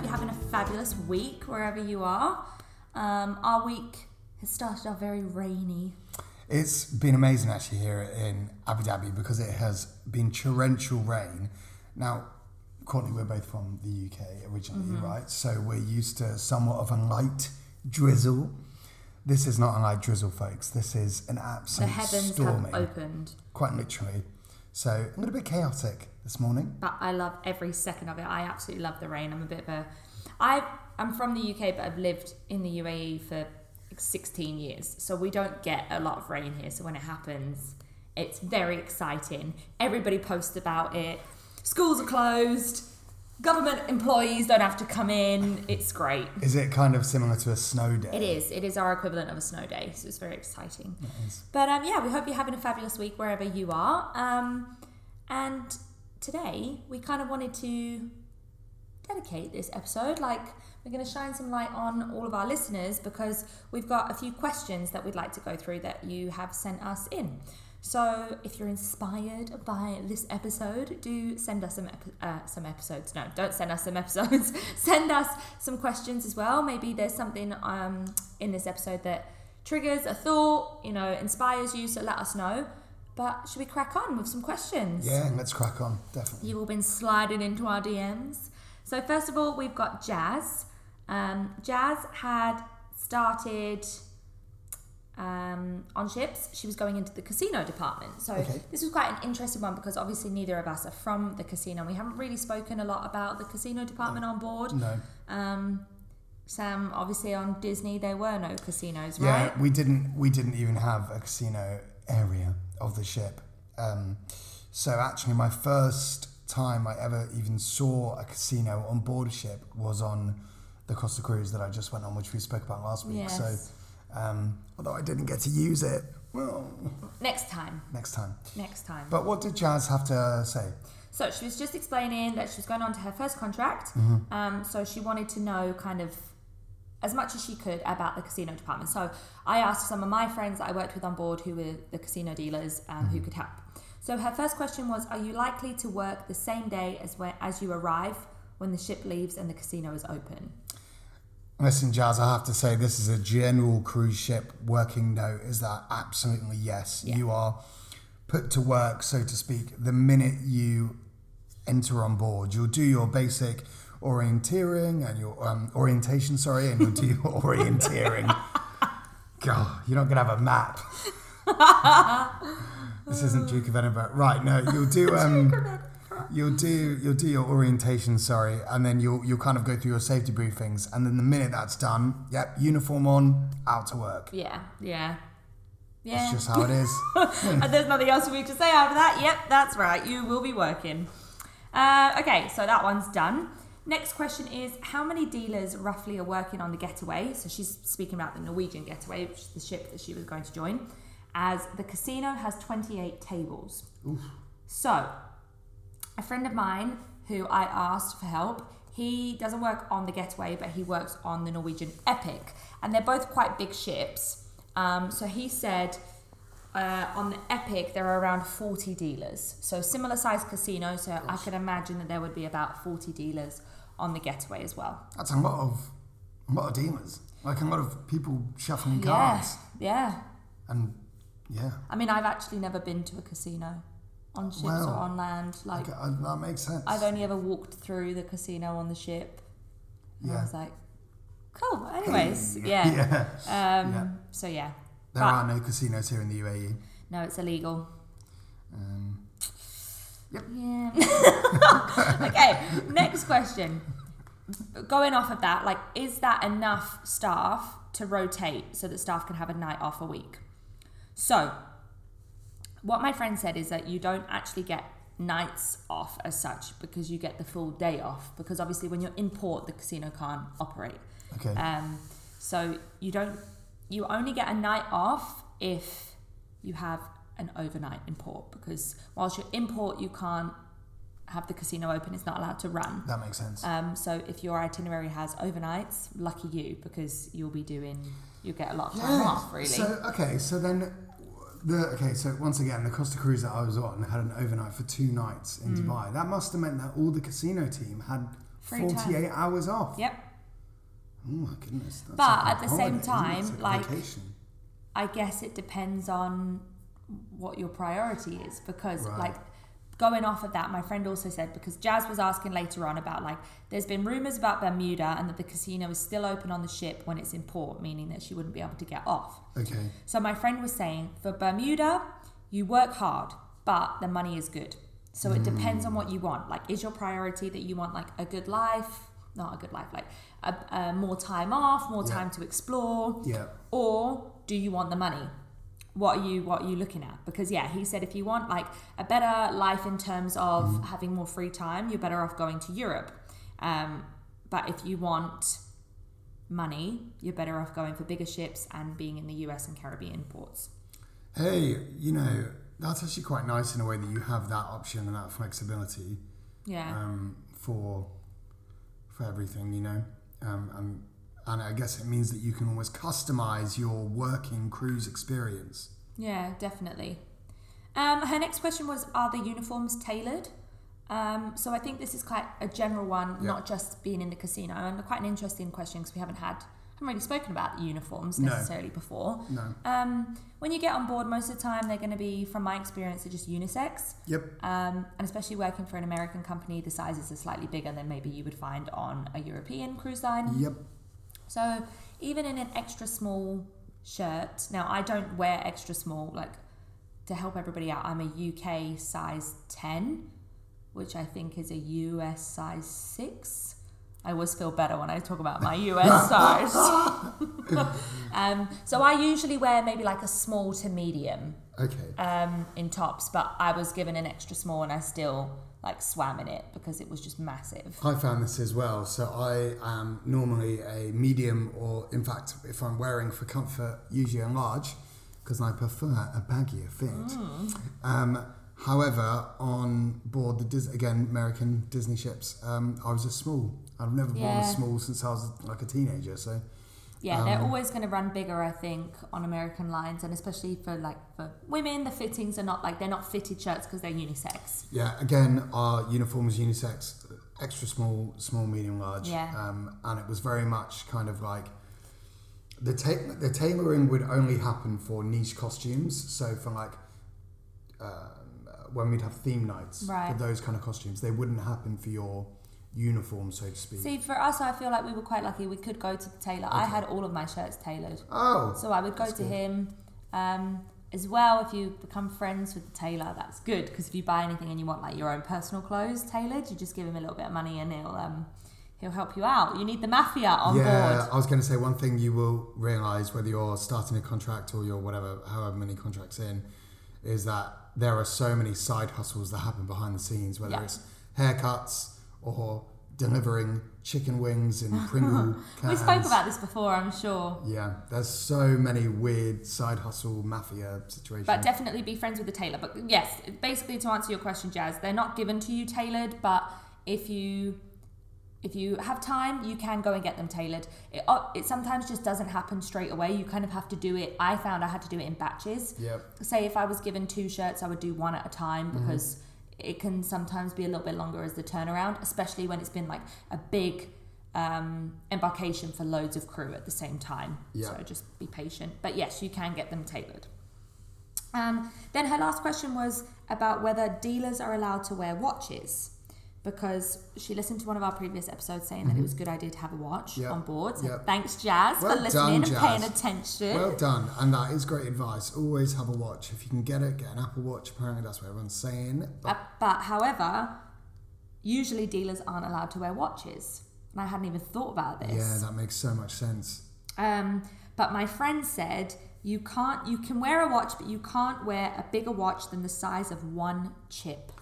Hope you're having a fabulous week wherever you are. Um, our week has started off very rainy. It's been amazing actually here in Abu Dhabi because it has been torrential rain. Now, Courtney, we're both from the UK originally, Mm-hmm. right? So we're used to somewhat of a light drizzle. This is not a light drizzle, folks. This is an absolute The heavens storming, have opened. quite literally. So I'm a bit chaotic this morning. But I love every second of it. I absolutely love the rain. I'm a bit of a. I I'm from the UK, but I've lived in the UAE for 16 years, so we don't get a lot of rain here. So when it happens, it's very exciting. Everybody posts about it. Schools are closed. Government employees don't have to come in. It's great. Is it kind of similar to a snow day? It is. It is our equivalent of a snow day, so it's very exciting. is. But um, yeah, we hope you're having a fabulous week wherever you are. Um, and today we kind of wanted to dedicate this episode, like we're going to shine some light on all of our listeners because we've got a few questions that we'd like to go through that you have sent us in. So if you're inspired by this episode, do send us some ep- uh, some episodes. No, don't send us some episodes. send us some questions as well. Maybe there's something um, in this episode that triggers a thought, you know, inspires you. So let us know. But should we crack on with some questions? Yeah, let's crack on, definitely. You've all been sliding into our DMs. So first of all, we've got Jazz. Um, Jazz had started um, on ships. She was going into the casino department. So Okay. this was quite an interesting one because obviously neither of us are from the casino. We haven't really spoken a lot about the casino department on board. No. Um, Sam, obviously on Disney there were no casinos, right? Yeah, right? we didn't we didn't even have a casino area of the ship. Um, so actually, my first time I ever even saw a casino on board a ship was on the Costa Cruise that I just went on, which we spoke about last week. Yes. So um, although I didn't get to use it, well, Next time. next time. Next time. But what did Jazz have to say? So she was just explaining that she was going on to her first contract. Um, so she wanted to know kind of as much as she could about the casino department. So I asked some of my friends that I worked with on board who were the casino dealers um, who could help. So her first question was, "Are you likely to work the same day as when as you arrive when the ship leaves and the casino is open?" Listen, Jazz, I have to say this is a general cruise ship working note. Is that absolutely yes? Yeah. You are put to work, so to speak, the minute you enter on board. You'll do your basic orienteering and your um, orientation, sorry, and you'll do your orienteering. God, you're not gonna have a map. this isn't Duke of Edinburgh, right? No, you'll do um, you'll do you'll do your orientation, sorry, and then you'll you'll kind of go through your safety briefings, and then the minute that's done, yep, uniform on, out to work. Yeah, yeah, yeah. It's just how it is. and there's nothing else for me to say after that. Yep, that's right. You will be working. Uh, okay, so that one's done. Next question is how many dealers roughly are working on the getaway? So she's speaking about the Norwegian getaway, which is the ship that she was going to join, as the casino has 28 tables. So, a friend of mine who I asked for help, he doesn't work on the Getaway, but he works on the Norwegian Epic, and they're both quite big ships. Um, so he said uh, on the Epic there are around 40 dealers, so similar sized casino. So I can imagine that there would be about 40 dealers on the Getaway as well. That's a lot of a lot of dealers, like a lot of people shuffling cards. Yeah, cards, yeah. and yeah, I mean, I've actually never been to a casino on ships or on land. Like okay, uh, that makes sense. I've only ever walked through the casino on the ship. And I was like, cool. Anyways, yeah. yeah. Um, Yeah. So yeah. There But- are no casinos here in the UAE. No, it's illegal. Um, Yeah. okay. Next question. Going off of that, like, is that enough staff to rotate so that staff can have a night off a week? So, what my friend said is that you don't actually get nights off as such because you get the full day off because obviously when you're in port the casino can't operate okay. Um, so you don't, you only get a night off if you have an overnight in port because whilst you're in port, you can't have the casino open. It's not allowed to run. that makes sense. Um, so if your itinerary has overnights, lucky you because you'll be doing, you'll get a lot of time off really. So okay, so then The, okay, so once again, the Costa Cruise that I was on had an overnight for two nights in Mm. Dubai. That must have meant that all the casino team had Free time. 48 hours off. Yep. Oh my goodness. That's But like at the same holiday, isn't time, like- vacation. I guess it depends on what your priority is because Right. like going off of that my friend also said because Jazz was asking later on about like there's been rumors about Bermuda and that the casino is still open on the ship when it's in port meaning that she wouldn't be able to get off. Okay. So my friend was saying for Bermuda you work hard but the money is good. So it depends on what you want. Like is your priority that you want like a good life, not a good life, like a, a more time off, more Yeah. time to explore Yeah. or do you want the money what are you what are you looking at because yeah he said if you want like a better life in terms of Mm-hmm. having more free time you're better off going to europe um, but if you want money you're better off going for bigger ships and being in the us and caribbean ports Hey, you know, that's actually quite nice in a way that you have that option and that flexibility yeah um, for for everything, you know. Um, and, and I guess it means that you can almost customize your working cruise experience. Yeah, definitely. Um, her next question was Are the uniforms tailored? Um, so I think this is quite a general one, Yeah. not just being in the casino, and quite an interesting question because we haven't had, haven't really spoken about uniforms No. necessarily before. No. Um, when you get on board, most of the time they're going to be, from my experience, they're just unisex. Yep. Um, and especially working for an American company, the sizes are slightly bigger than maybe you would find on a European cruise line. Yep. So even in an extra small shirt, now I don't wear extra small, like to help everybody out, I'm a UK size 10, which I think is a US size 6. I always feel better when I talk about my US size. um, so I usually wear maybe like a small to medium Okay. um, in tops, but I was given an extra small and I still like swam in it because it was just massive. I found this as well. So I am normally a medium, or in fact, if I'm wearing for comfort, usually a large, because I prefer a baggier fit. Um, however, on board the Dis- again American Disney ships, um, I was a small. I've never worn a small since I was like a teenager. So Yeah, they're Um, always going to run bigger, I think, on American lines, and especially for like for women, the fittings are not like they're not fitted shirts because they're unisex. yeah, again, our uniform was unisex, extra small, small, medium, large. Yeah. Um, and it was very much kind of like the ta- the tailoring would only happen for niche costumes. So for like um, when we'd have theme nights Right. for those kind of costumes, they wouldn't happen for your uniform, so to speak. See, for us, I feel like we were quite lucky. We could go to the tailor. I had all of my shirts tailored, oh, so I would go to him. Um, as well, if you become friends with the tailor, that's good because if you buy anything and you want like your own personal clothes tailored, you just give him a little bit of money and he'll um, he'll help you out. You need the mafia on yeah, board. I was going to say one thing you will realize whether you're starting a contract or you're whatever, however many contracts in, is that there are so many side hustles that happen behind the scenes, whether Yeah. it's haircuts or delivering chicken wings in Pringle cans. We spoke about this before, I'm sure. Yeah, there's so many weird side hustle mafia situations. But definitely be friends with the tailor. But yes, basically to answer your question, Jazz, they're not given to you tailored, but if you if you have time, you can go and get them tailored. It, uh, it sometimes just doesn't happen straight away. You kind of have to do it. I found I had to do it in batches. Yep. Say if I was given two shirts, I would do one at a time Mm-hmm. because it can sometimes be a little bit longer as the turnaround, especially when it's been like a big um, embarkation for loads of crew at the same time. Yeah. So just be patient. But yes, you can get them tailored. Um, then her last question was about whether dealers are allowed to wear watches. Because she listened to one of our previous episodes saying that it was a good idea to have a watch Mm-hmm. Yep. on board. So Yep. thanks, Jazz, Well for listening done, and paying attention. Well done, and that is great advice. Always have a watch. If you can get it, get an Apple Watch. Apparently, that's what everyone's saying. Uh, but however, usually dealers aren't allowed to wear watches. And I hadn't even thought about this. Yeah, that makes so much sense. Um, but my friend said you can't. You can wear a watch, but you can't wear a bigger watch than the size of one chip.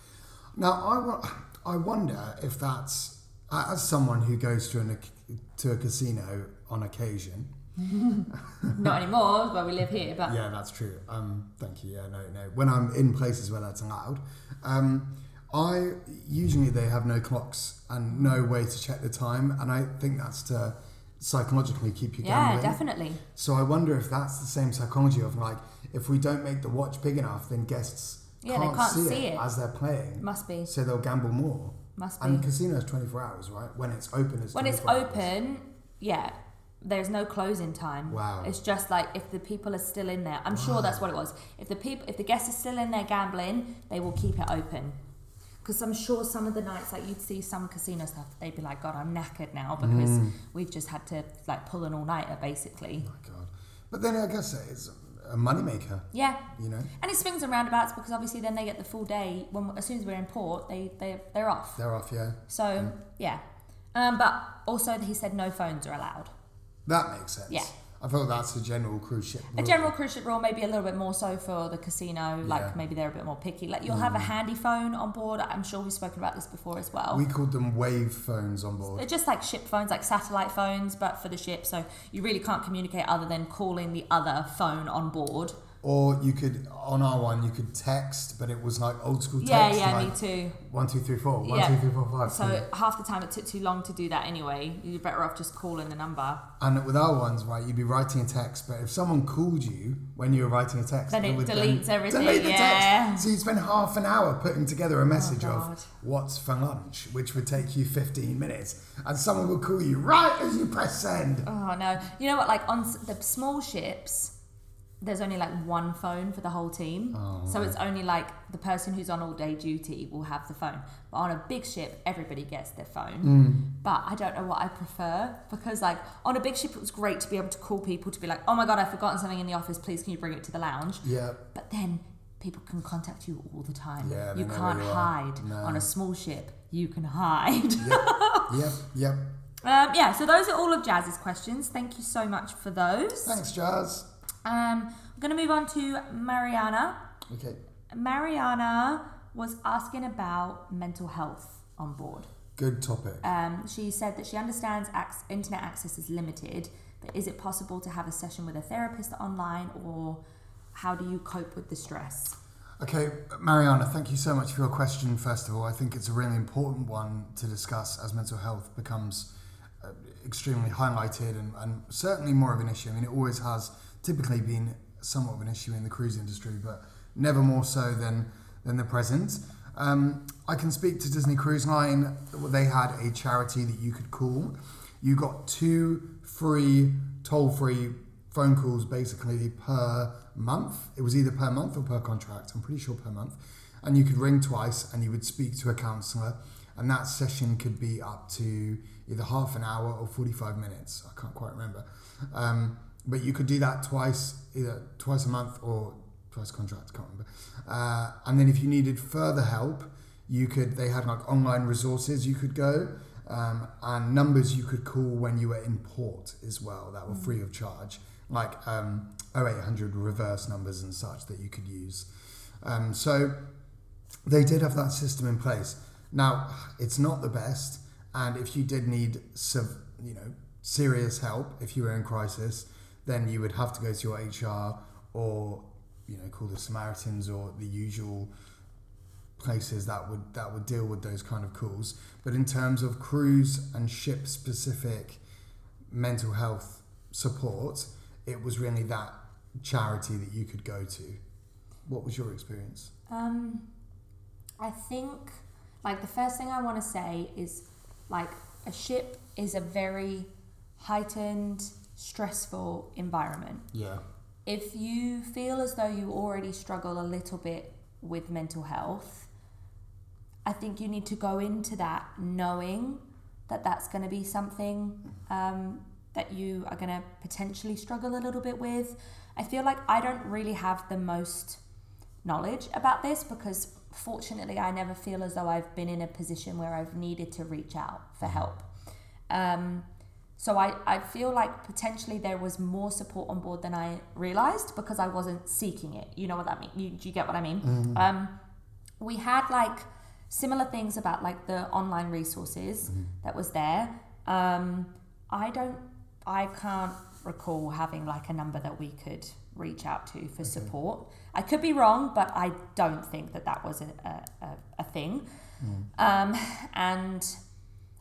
Now, I, wa- I wonder if that's as someone who goes to an to a casino on occasion. Not anymore, where we live here. But Yeah, that's true. Um, thank you. Yeah, no, no. When I'm in places where that's allowed, um, I usually they have no clocks and no way to check the time, and I think that's to psychologically keep you going. yeah, gambling. definitely. So I wonder if that's the same psychology of like if we don't make the watch big enough, then guests Yeah, they can't, can't see, see it, it. as they're playing. Must be. So they'll gamble more. Must be. And casinos 24 hours, right? When it's open, it's when it's 24 hours. open, yeah, there's no closing time. Wow. It's just like if the people are still in there. I'm sure that's what it was. If the people, if the guests are still in there gambling, they will keep it open. Because I'm sure some of the nights, like you'd see some casino stuff, they'd be like, "God, I'm knackered now because Mm. we've just had to like pull an all-nighter, basically." Oh my God. But then I guess it's a moneymaker, Yeah, you know? and it swings and roundabouts because obviously then they get the full day. When as soon as we're in port, they they they're off. They're off, yeah. So yeah, um, but also he said no phones are allowed. That makes sense. Yeah. I thought that's a general cruise ship. A rule. general cruise ship rule, maybe a little bit more so for the casino. Like Yeah. maybe they're a bit more picky. Like you'll have a mm. handy phone on board. I'm sure we've spoken about this before as well. We called them wave phones on board. They're just like ship phones, like satellite phones, but for the ship. So you really can't communicate other than calling the other phone on board. Or you could, on our one, you could text, but it was like old school text. Yeah, yeah, like me too. One, two, three, four. One, Yeah. two, three, four, five. So half the time it took too long to do that anyway. You're better off just calling the number. And with our ones, right, you'd be writing a text, but if someone called you when you were writing a text, Then it would deletes everything, delete the yeah. text. So you'd spend half an hour putting together a oh, message God. of what's for lunch, which would take you 15 minutes. And someone would call you right as you press send. Oh no! You know what? Like on the small ships, there's only like one phone for the whole team. Oh, so it's only like the person who's on all day duty will have the phone. But on a big ship, everybody gets their phone. Mm. But I don't know what I prefer because like on a big ship, it was great to be able to call people to be like, oh my god, I've forgotten something in the office. Please, can you bring it to the lounge? Yeah. But then people can contact you all the time. Yeah, you can't you hide No. on a small ship. You can hide. Yep, yep. Um, yeah, so those are all of Jazz's questions. Thank you so much for those. Thanks, Jazz. Um, I'm going to move on to Mariana. Okay. Mariana was asking about mental health on board. Good topic. Um, she said that she understands ac- internet access is limited, but is it possible to have a session with a therapist online, or how do you cope with the stress? Okay, Mariana, thank you so much for your question. First of all, I think it's a really important one to discuss as mental health becomes uh, extremely highlighted and, and certainly more of an issue. I mean, it always has typically been somewhat of an issue in the cruise industry, but never more so than, than the present. Um, I can speak to Disney Cruise Line. They had a charity that you could call. You got two free, toll free phone calls basically per month. It was either per month or per contract. I'm pretty sure per month. And you could ring twice and you would speak to a counsellor. And that session could be up to either half an hour or 45 minutes. I can't quite remember. Um, but you could do that twice, either twice a month or twice a contract, can't remember. Uh, and then if you needed further help, you could, they had like online resources you could go um, and numbers you could call when you were in port as well that were free of charge, like um, 0800 reverse numbers and such that you could use. Um, so they did have that system in place. Now, it's not the best, and if you did need, you know, serious help, if you were in crisis, then you would have to go to your HR or, you know, call the Samaritans or the usual places that would that would deal with those kind of calls. But in terms of cruise and ship specific mental health support, it was really that charity that you could go to. What was your experience? Um, I think, like, the first thing I want to say is, like, a ship is a very heightened, stressful environment. Yeah. If you feel as though you already struggle a little bit with mental health, I think you need to go into that knowing that that's going to be something um, that you are going to potentially struggle a little bit with. I feel like I don't really have the most knowledge about this because fortunately I never feel as though I've been in a position where I've needed to reach out for help. Um, so I, I feel like potentially there was more support on board than I realized because I wasn't seeking it. You know what that means? You, do you get what I mean? Um, we had like similar things about like the online resources that was there. Um, I don't, I can't recall having like a number that we could reach out to for support. I could be wrong, but I don't think that that was a, a, a, a thing. Um, and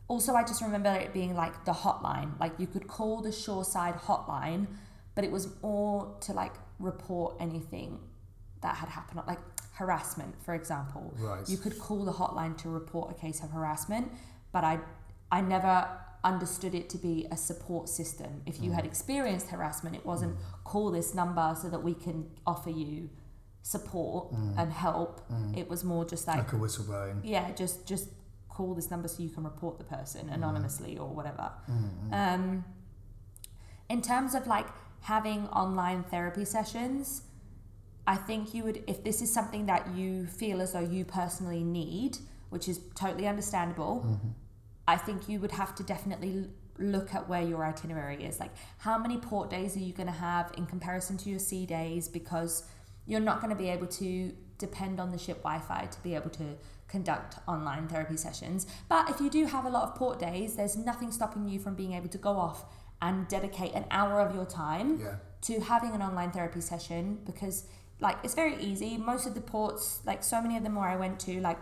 also, I just remember it being like the hotline. Like you could call the shoreside hotline, but it was more to like report anything that had happened, like harassment, for example. Right. You could call the hotline to report a case of harassment, but I, I never understood it to be a support system. If you had mm. experienced harassment, it wasn't mm. call this number so that we can offer you support mm. and help. It was more just like Like a whistleblowing. yeah, just just call this number so you can report the person mm. anonymously or whatever. Mm-hmm. Um, in terms of like having online therapy sessions, I think you would if this is something that you feel as though you personally need, which is totally understandable. Mm-hmm. I think you would have to definitely look at where your itinerary is. Like, how many port days are you going to have in comparison to your sea days? Because you're not going to be able to depend on the ship Wi Fi to be able to conduct online therapy sessions. But if you do have a lot of port days, there's nothing stopping you from being able to go off and dedicate an hour of your time Yeah. to having an online therapy session because like it's very easy most of the ports like so many of them where i went to like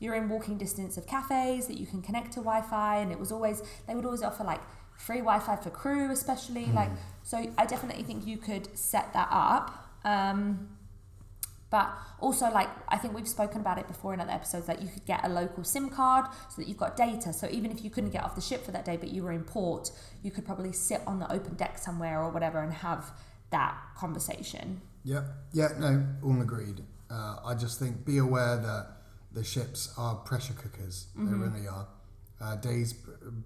you're in walking distance of cafes that you can connect to wi-fi and it was always they would always offer like free wi-fi for crew especially like so i definitely think you could set that up um, but also like i think we've spoken about it before in other episodes that you could get a local sim card so that you've got data so even if you couldn't get off the ship for that day but you were in port you could probably sit on the open deck somewhere or whatever and have that conversation Yeah, yeah, no, all agreed. Uh, I just think be aware that the ships are pressure cookers. They really are. Uh, days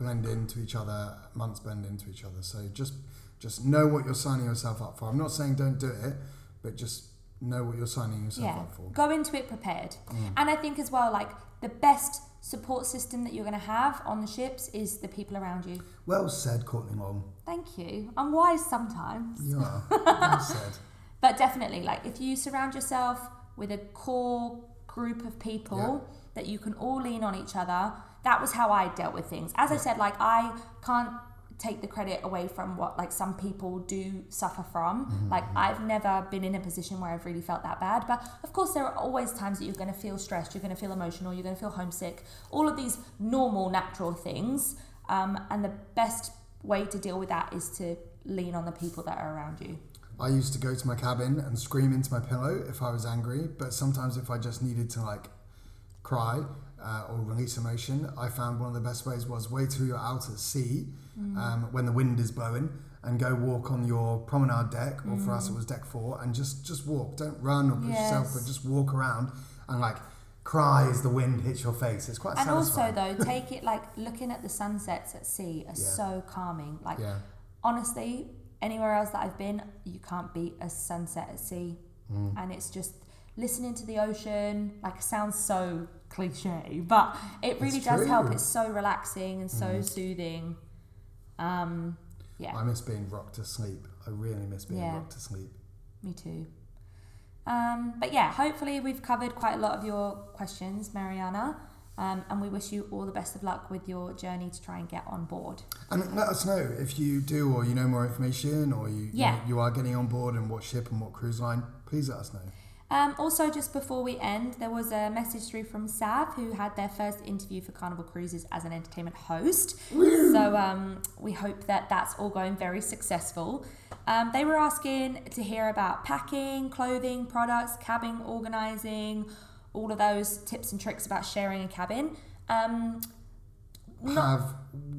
blend into each other, months blend into each other. So just just know what you're signing yourself up for. I'm not saying don't do it, but just know what you're signing yourself yeah up for. go into it prepared mm. and i think as well like the best support system that you're going to have on the ships is the people around you Well said, Courtney Long. thank you i'm wise sometimes You are. well said. But definitely, like if you surround yourself with a core group of people that you can all lean on each other, that was how I dealt with things. As I said, like I can't take the credit away from what like some people do suffer from. Like I've never been in a position where I've really felt that bad. But of course there are always times that you're gonna feel stressed, you're gonna feel emotional, you're gonna feel homesick, all of these normal, natural things. Um, and the best way to deal with that is to lean on the people that are around you. I used to go to my cabin and scream into my pillow if I was angry, but sometimes if I just needed to like cry uh, or release emotion, I found one of the best ways was wait till you're out at sea um, when the wind is blowing and go walk on your promenade deck, or for us it was deck four, and just just walk. Don't run or push yourself, but just walk around and like cry as the wind hits your face. It's quite And also, though, take it like looking at the sunsets at sea are Yeah. so calming. Like, yeah, honestly, anywhere else that I've been, you can't beat a sunset at sea. Mm. And it's just listening to the ocean. Like, sounds so cliche, but it really It's does help. true. Mm. It's so relaxing and so soothing. Um, yeah, I miss being rocked to sleep. I really miss being Yeah. rocked to sleep. me too. Um, but yeah, hopefully we've covered quite a lot of your questions, Mariana. Um, and we wish you all the best of luck with your journey to try and get on board. And let us know if you do or you know more information or you, Yeah. you, you are getting on board and what ship and what cruise line. Please let us know. Um, also, just before we end, there was a message through from Sav who had their first interview for Carnival Cruises as an entertainment host. So um, we hope that that's all going very successful. Um, they were asking to hear about packing, clothing, products, cabin organising, all of those tips and tricks about sharing a cabin. Pav,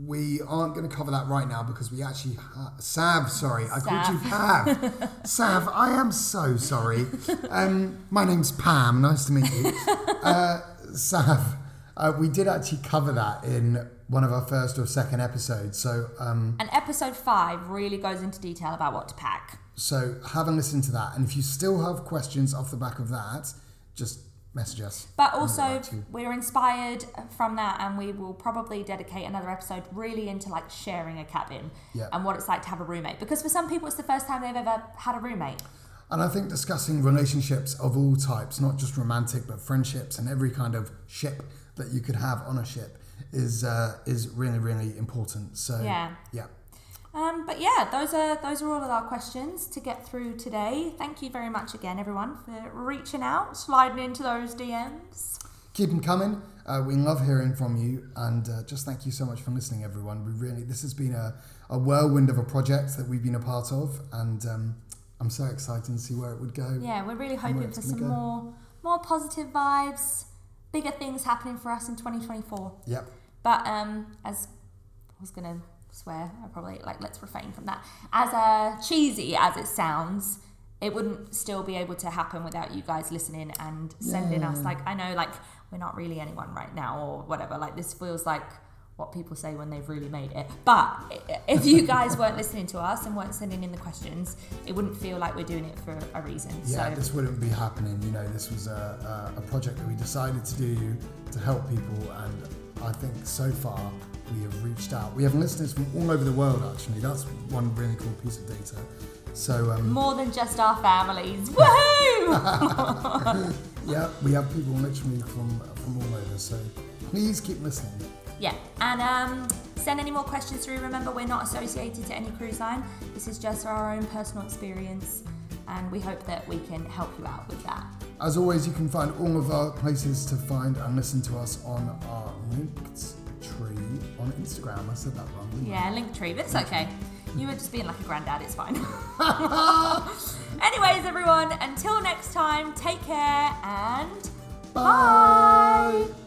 we aren't going to cover that right now because we actually ha- Sav, sorry, I called you. Pav. Sav, I am so sorry. Um, my name's Pam. Nice to meet you. Uh, Sav, uh, we did actually cover that in one of our first or second episodes. So, um, and episode five really goes into detail about what to pack. so have a listen to that. And if you still have questions off the back of that, just message us. But also, get back to you. we're inspired from that, and we will probably dedicate another episode really into like sharing a cabin Yeah. and what it's like to have a roommate. Because for some people, it's the first time they've ever had a roommate. And I think discussing relationships of all types, not just romantic, but friendships and every kind of ship that you could have on a ship, is uh, is really really important. So Yeah. yeah. Um, but yeah, those are those are all of our questions to get through today. Thank you very much again, everyone, for reaching out, sliding into those DMs. keep them coming. Uh, we love hearing from you, and uh, just thank you so much for listening, everyone. We really this has been a, a whirlwind of a project that we've been a part of, and um, I'm so excited to see where it would go. Yeah, we're really hoping for some go. more more positive vibes, bigger things happening for us in 2024. Yep. But um, as I was gonna swear, I probably like let's refrain from that. As uh, cheesy as it sounds, it wouldn't still be able to happen without you guys listening and sending us. Like I know, like we're not really anyone right now or whatever. Like this feels like what people say when they've really made it. But if you guys weren't listening to us and weren't sending in the questions, it wouldn't feel like we're doing it for a reason. Yeah, so this wouldn't be happening. You know, this was a, a, a project that we decided to do to help people, and I think so far we have reached out. We have listeners from all over the world. Actually, that's one really cool piece of data. So um, more than just our families. Woohoo! yeah, we have people literally from from all over. So please keep listening. Yeah, and um, send any more questions through. Remember, we're not associated to any cruise line. This is just our own personal experience, and we hope that we can help you out with that. As always, you can find all of our places to find and listen to us on our tree on Instagram. I said that wrong. didn't I? Yeah, Linktree, but it's okay. You were just being like a granddad, it's fine. Anyways, everyone, until next time, take care and Bye. bye.